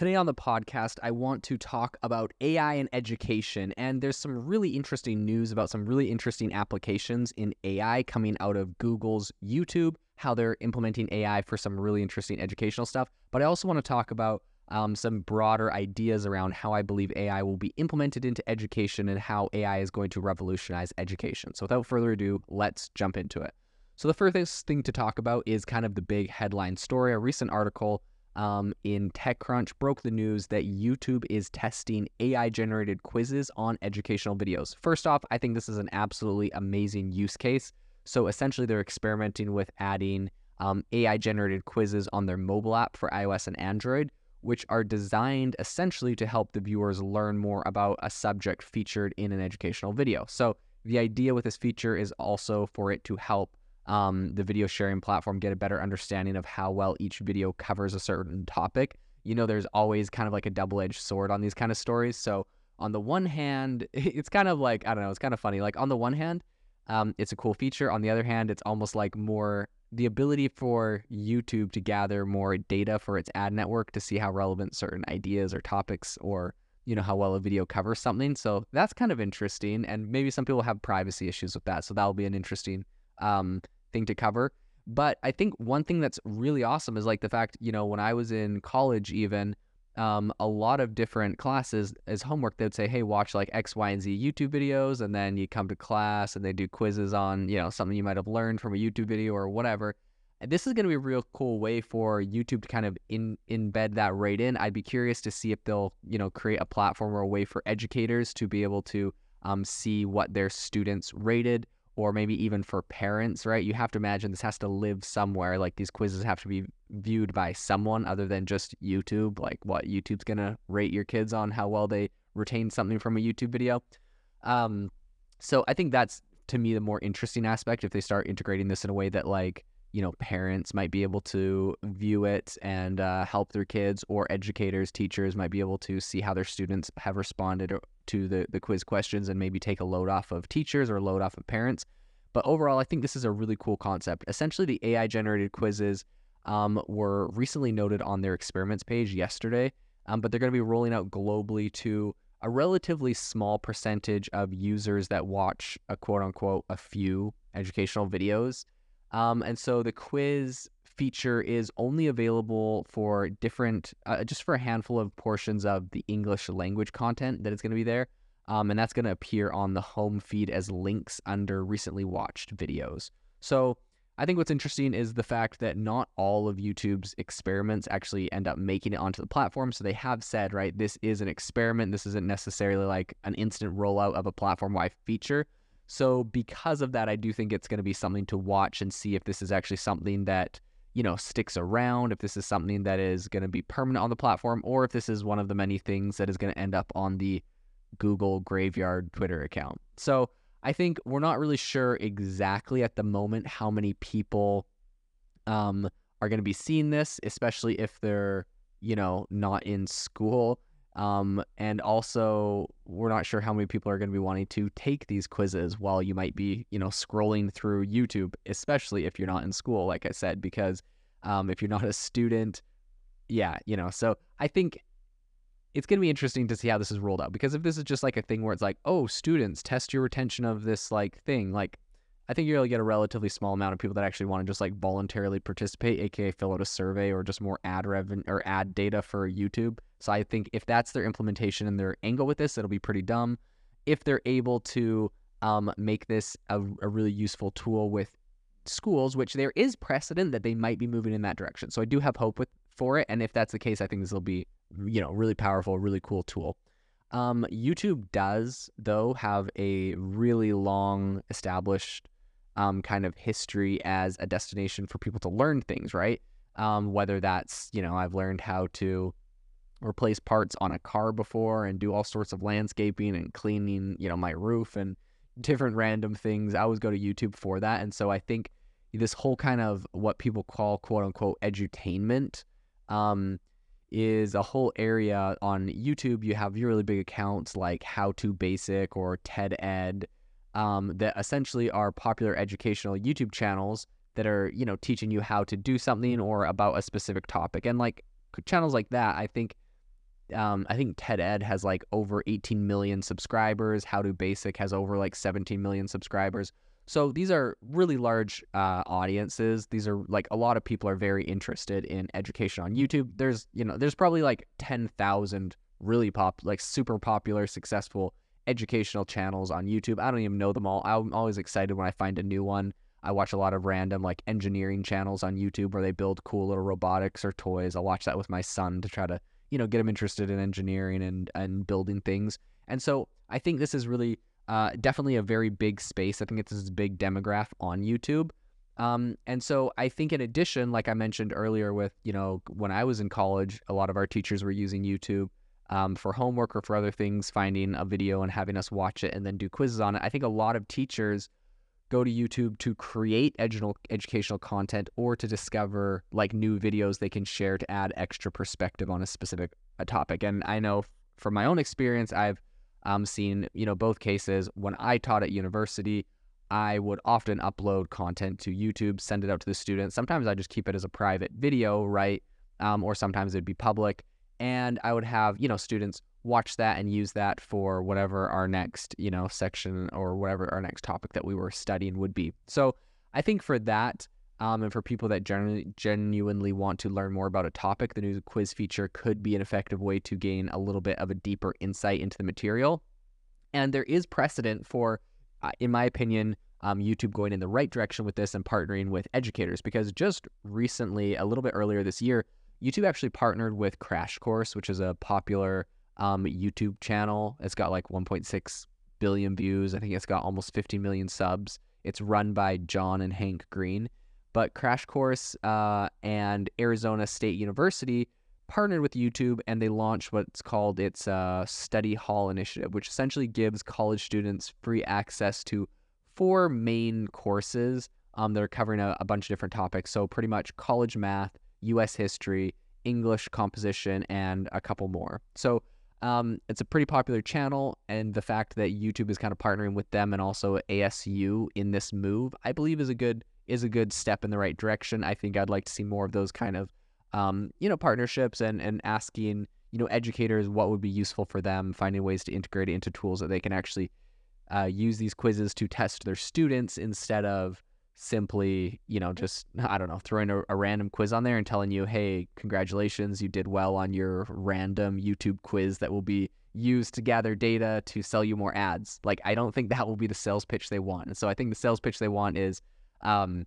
Today on the podcast, I want to talk about AI and education. And there's some really interesting news about some really interesting applications in AI coming out of Google's YouTube, how they're implementing AI for some really interesting educational stuff. But I also want to talk about um, some broader ideas around how I believe AI will be implemented into education and how AI is going to revolutionize education. So without further ado, let's jump into it. So the first thing to talk about is kind of the big headline story. A recent article um, in TechCrunch broke the news that YouTube is testing AI generated quizzes on educational videos. First off, I think this is an absolutely amazing use case. So essentially, they're experimenting with adding um, AI generated quizzes on their mobile app for iOS and Android, which are designed essentially to help the viewers learn more about a subject featured in an educational video. So the idea with this feature is also for it to help um, the video sharing platform get a better understanding of how well each video covers a certain topic. You know, there's always kind of like a double edged sword on these kind of stories. So, on the one hand, it's kind of like, I don't know, it's kind of funny. Like, on the one hand, um, it's a cool feature. On the other hand, it's almost like more the ability for YouTube to gather more data for its ad network to see how relevant certain ideas or topics or you know how well a video covers something. So that's kind of interesting, and maybe some people have privacy issues with that. So that'll be an interesting um, thing to cover. But I think one thing that's really awesome is like the fact, you know, when I was in college, even um, a lot of different classes as homework, they'd say, hey, watch like X, Y, and Z YouTube videos. And then you come to class and they do quizzes on, you know, something you might have learned from a YouTube video or whatever. This is going to be a real cool way for YouTube to kind of in, embed that right in. I'd be curious to see if they'll, you know, create a platform or a way for educators to be able to um, see what their students rated or maybe even for parents, right? You have to imagine this has to live somewhere. Like these quizzes have to be viewed by someone other than just YouTube. Like what YouTube's gonna rate your kids on how well they retain something from a YouTube video. Um, so I think that's to me the more interesting aspect if they start integrating this in a way that like you know parents might be able to view it and uh, help their kids or educators teachers might be able to see how their students have responded to the, the quiz questions and maybe take a load off of teachers or load off of parents. But overall i think this is a really cool concept. Essentially the ai generated quizzes um, were recently noted on their experiments page yesterday um, but they're going to be rolling out globally to a relatively small percentage of users that watch a quote unquote a few educational videos um, and so the quiz feature is only available for different, uh, just for a handful of portions of the English language content that is going to be there. Um, and that's going to appear on the home feed as links under recently watched videos. So I think what's interesting is the fact that not all of YouTube's experiments actually end up making it onto the platform. So they have said, right, this is an experiment. This isn't necessarily like an instant rollout of a platform wide feature. So because of that, I do think it's going to be something to watch and see if this is actually something that you know sticks around, if this is something that is going to be permanent on the platform, or if this is one of the many things that is going to end up on the Google Graveyard Twitter account. So I think we're not really sure exactly at the moment how many people um, are going to be seeing this, especially if they're you know not in school. Um, and also, we're not sure how many people are going to be wanting to take these quizzes while you might be, you know, scrolling through YouTube, especially if you're not in school, like I said, because um, if you're not a student, yeah, you know. So I think it's going to be interesting to see how this is rolled out because if this is just like a thing where it's like, oh, students, test your retention of this like thing, like I think you're going to get a relatively small amount of people that actually want to just like voluntarily participate, aka fill out a survey or just more ad revenue or ad data for YouTube. So I think if that's their implementation and their angle with this, it'll be pretty dumb. If they're able to um, make this a, a really useful tool with schools, which there is precedent that they might be moving in that direction. So I do have hope with for it, and if that's the case, I think this will be you know really powerful, really cool tool. Um, YouTube does though have a really long established um, kind of history as a destination for people to learn things, right? Um, whether that's, you know, I've learned how to replace parts on a car before and do all sorts of landscaping and cleaning, you know, my roof and different random things. I always go to YouTube for that. And so I think this whole kind of what people call quote unquote edutainment um, is a whole area on YouTube. You have really big accounts like How to Basic or TED Ed um, that essentially are popular educational YouTube channels that are, you know, teaching you how to do something or about a specific topic. And like channels like that, I think um, I think TED Ed has like over 18 million subscribers. How to Basic has over like 17 million subscribers. So these are really large uh, audiences. These are like a lot of people are very interested in education on YouTube. There's you know there's probably like 10,000 really pop like super popular successful educational channels on YouTube. I don't even know them all. I'm always excited when I find a new one. I watch a lot of random like engineering channels on YouTube where they build cool little robotics or toys. I'll watch that with my son to try to, you know, get them interested in engineering and and building things. And so I think this is really uh, definitely a very big space. I think it's this big demographic on YouTube. Um, and so I think in addition, like I mentioned earlier, with you know when I was in college, a lot of our teachers were using YouTube um, for homework or for other things, finding a video and having us watch it and then do quizzes on it. I think a lot of teachers go to YouTube to create edu- educational content or to discover like new videos they can share to add extra perspective on a specific a topic. And I know from my own experience, I've um, seen you know both cases. When I taught at university, I would often upload content to YouTube, send it out to the students. Sometimes I just keep it as a private video, right? Um, or sometimes it'd be public, and I would have you know students watch that and use that for whatever our next, you know, section or whatever our next topic that we were studying would be. So I think for that, um, and for people that genuinely, genuinely want to learn more about a topic, the new quiz feature could be an effective way to gain a little bit of a deeper insight into the material. And there is precedent for, uh, in my opinion, um, YouTube going in the right direction with this and partnering with educators because just recently, a little bit earlier this year, YouTube actually partnered with Crash Course, which is a popular um, YouTube channel. It's got like 1.6 billion views. I think it's got almost 50 million subs. It's run by John and Hank Green. But Crash Course uh, and Arizona State University partnered with YouTube and they launched what's called its uh, Study Hall Initiative, which essentially gives college students free access to four main courses um, that are covering a, a bunch of different topics. So, pretty much college math, US history, English composition, and a couple more. So, um, it's a pretty popular channel, and the fact that YouTube is kind of partnering with them and also ASU in this move, I believe, is a good is a good step in the right direction. I think I'd like to see more of those kind of, um, you know, partnerships and and asking you know educators what would be useful for them, finding ways to integrate it into tools that they can actually uh, use these quizzes to test their students instead of simply, you know, just, I don't know, throwing a, a, random quiz on there and telling you, hey, congratulations, you did well on your random YouTube quiz that will be used to gather data to sell you more ads. Like, I don't think that will be the sales pitch they want. And so I think the sales pitch they want is um,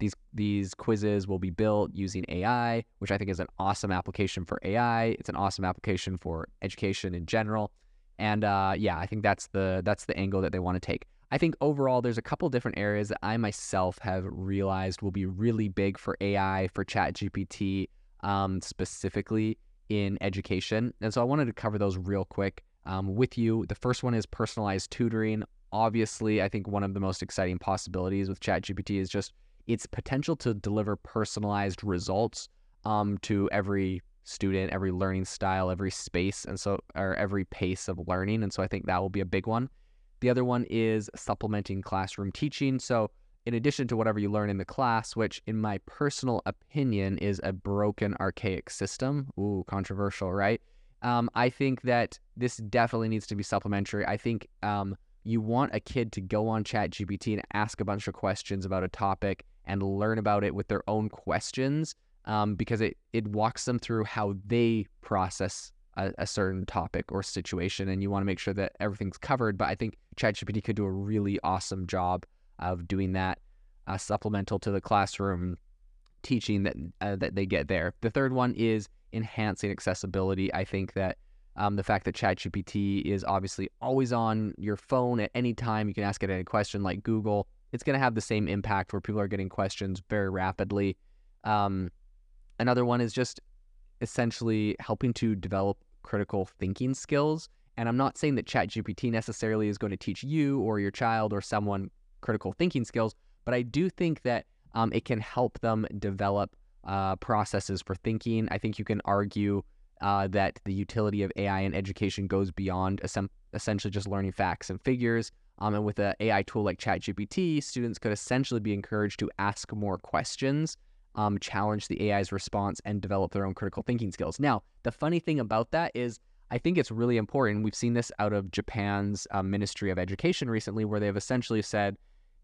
these these quizzes will be built using AI, which I think is an awesome application for AI. It's an awesome application for education in general. And uh, yeah, I think that's the that's the angle that they want to take. I think overall, there's a couple different areas that I myself have realized will be really big for AI, for ChatGPT, um, specifically in education. And so I wanted to cover those real quick um, with you. The first one is personalized tutoring. Obviously, I think one of the most exciting possibilities with ChatGPT is just its potential to deliver personalized results um, to every student, every learning style, every space, and so or every pace of learning. And so I think that will be a big one. The other one is supplementing classroom teaching. So, in addition to whatever you learn in the class, which in my personal opinion is a broken, archaic system, ooh, controversial, right? Um, I think that this definitely needs to be supplementary. I think um, you want a kid to go on ChatGPT and ask a bunch of questions about a topic and learn about it with their own questions um, because it, it walks them through how they process a, a, certain topic or situation and you want to make sure that everything's covered. But I think ChatGPT could do a really awesome job of doing that uh, supplemental to the classroom teaching that uh, that they get there. The third one is enhancing accessibility. I think that um, the fact that ChatGPT is obviously always on your phone at any time, you can ask it any question like Google. It's going to have the same impact where people are getting questions very rapidly. Um, another one is just essentially helping to develop critical thinking skills. And I'm not saying that ChatGPT necessarily is going to teach you or your child or someone critical thinking skills, but I do think that um, it can help them develop uh, processes for thinking. I think you can argue uh, that the utility of AI in education goes beyond essentially just learning facts and figures. Um, and with an AI tool like ChatGPT, students could essentially be encouraged to ask more questions um, challenge the AI's response and develop their own critical thinking skills. Now, the funny thing about that is, I think it's really important. We've seen this out of Japan's uh, Ministry of Education recently, where they've essentially said,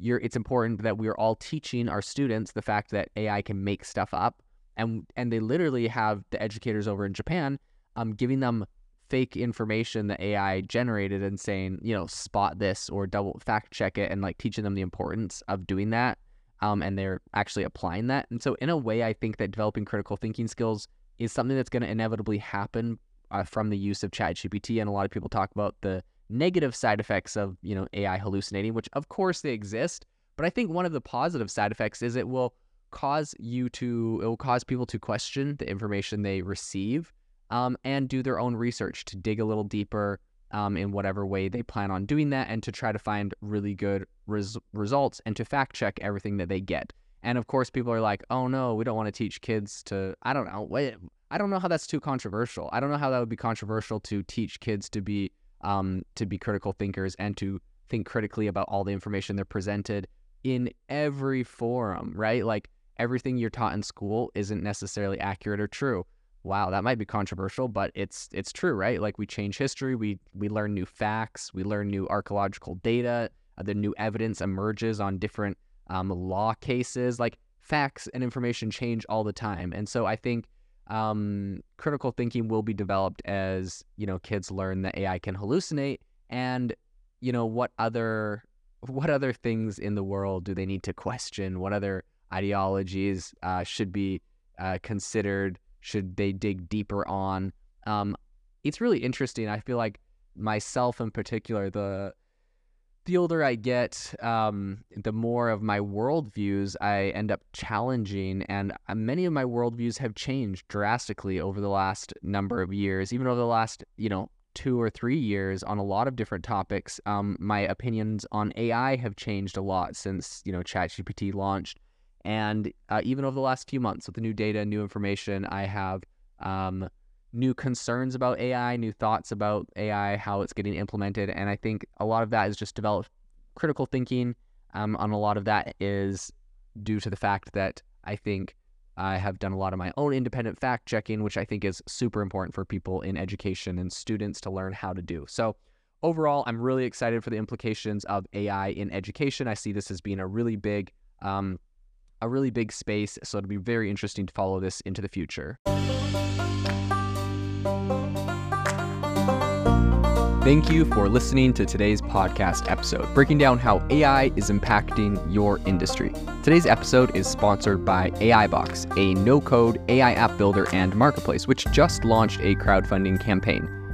it's important that we're all teaching our students the fact that AI can make stuff up, and and they literally have the educators over in Japan um, giving them fake information that AI generated and saying, you know, spot this or double fact check it and like teaching them the importance of doing that. Um, and they're actually applying that. And so, in a way, I think that developing critical thinking skills is something that's going to inevitably happen uh, from the use of ChatGPT. And a lot of people talk about the negative side effects of, you know, AI hallucinating, which of course they exist. But I think one of the positive side effects is it will cause you to, it will cause people to question the information they receive um, and do their own research to dig a little deeper um, in whatever way they plan on doing that and to try to find really good res- results and to fact check everything that they get. And of course, people are like, oh no, we don't want to teach kids to, I don't know, wait, I don't know how that's too controversial. I don't know how that would be controversial to teach kids to be um, to be critical thinkers and to think critically about all the information they're presented in every forum, right? Like everything you're taught in school isn't necessarily accurate or true wow, that might be controversial, but it's it's true, right? Like we change history, we we learn new facts, we learn new archaeological data, uh, the new evidence emerges on different um, law cases. Like facts and information change all the time, and so I think um, critical thinking will be developed as you know kids learn that AI can hallucinate, and you know what other what other things in the world do they need to question? What other ideologies uh, should be uh, considered? Should they dig deeper on? Um, it's really interesting. I feel like myself in particular, the the older I get, um, the more of my worldviews I end up challenging, and uh, many of my worldviews have changed drastically over the last number of years, even over the last, you know, two or three years on a lot of different topics. Um, my opinions on AI have changed a lot since you know ChatGPT launched. And uh, even over the last few months with the new data, new information, I have um, new concerns about AI, new thoughts about AI, how it's getting implemented. And I think a lot of that is just developed critical thinking. Um, on a lot of that is due to the fact that I think I have done a lot of my own independent fact checking, which I think is super important for people in education and students to learn how to do. So, overall, I'm really excited for the implications of AI in education. I see this as being a really big um, a really big space, so it'll be very interesting to follow this into the future. Thank you for listening to today's podcast episode, breaking down how AI is impacting your industry. Today's episode is sponsored by AIbox, a no code AI app builder and marketplace, which just launched a crowdfunding campaign.